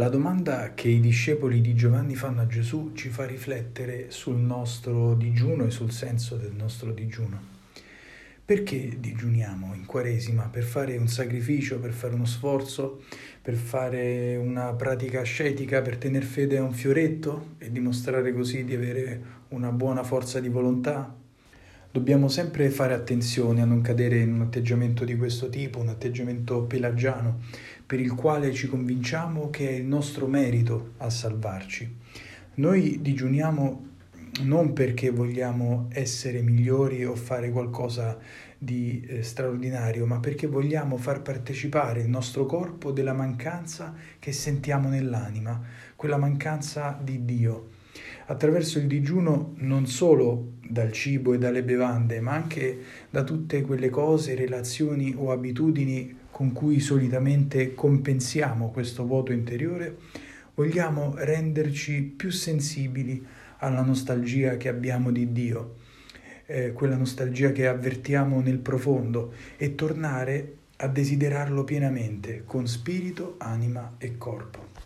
La domanda che i discepoli di Giovanni fanno a Gesù ci fa riflettere sul nostro digiuno e sul senso del nostro digiuno. Perché digiuniamo in Quaresima? Per fare un sacrificio, per fare uno sforzo, per fare una pratica ascetica, per tener fede a un fioretto e dimostrare così di avere una buona forza di volontà? Dobbiamo sempre fare attenzione a non cadere in un atteggiamento di questo tipo, un atteggiamento pelagiano, per il quale ci convinciamo che è il nostro merito a salvarci. Noi digiuniamo non perché vogliamo essere migliori o fare qualcosa di eh, straordinario, ma perché vogliamo far partecipare il nostro corpo della mancanza che sentiamo nell'anima, quella mancanza di Dio attraverso il digiuno non solo dal cibo e dalle bevande, ma anche da tutte quelle cose, relazioni o abitudini con cui solitamente compensiamo questo vuoto interiore, vogliamo renderci più sensibili alla nostalgia che abbiamo di Dio, eh, quella nostalgia che avvertiamo nel profondo e tornare a desiderarlo pienamente con spirito, anima e corpo.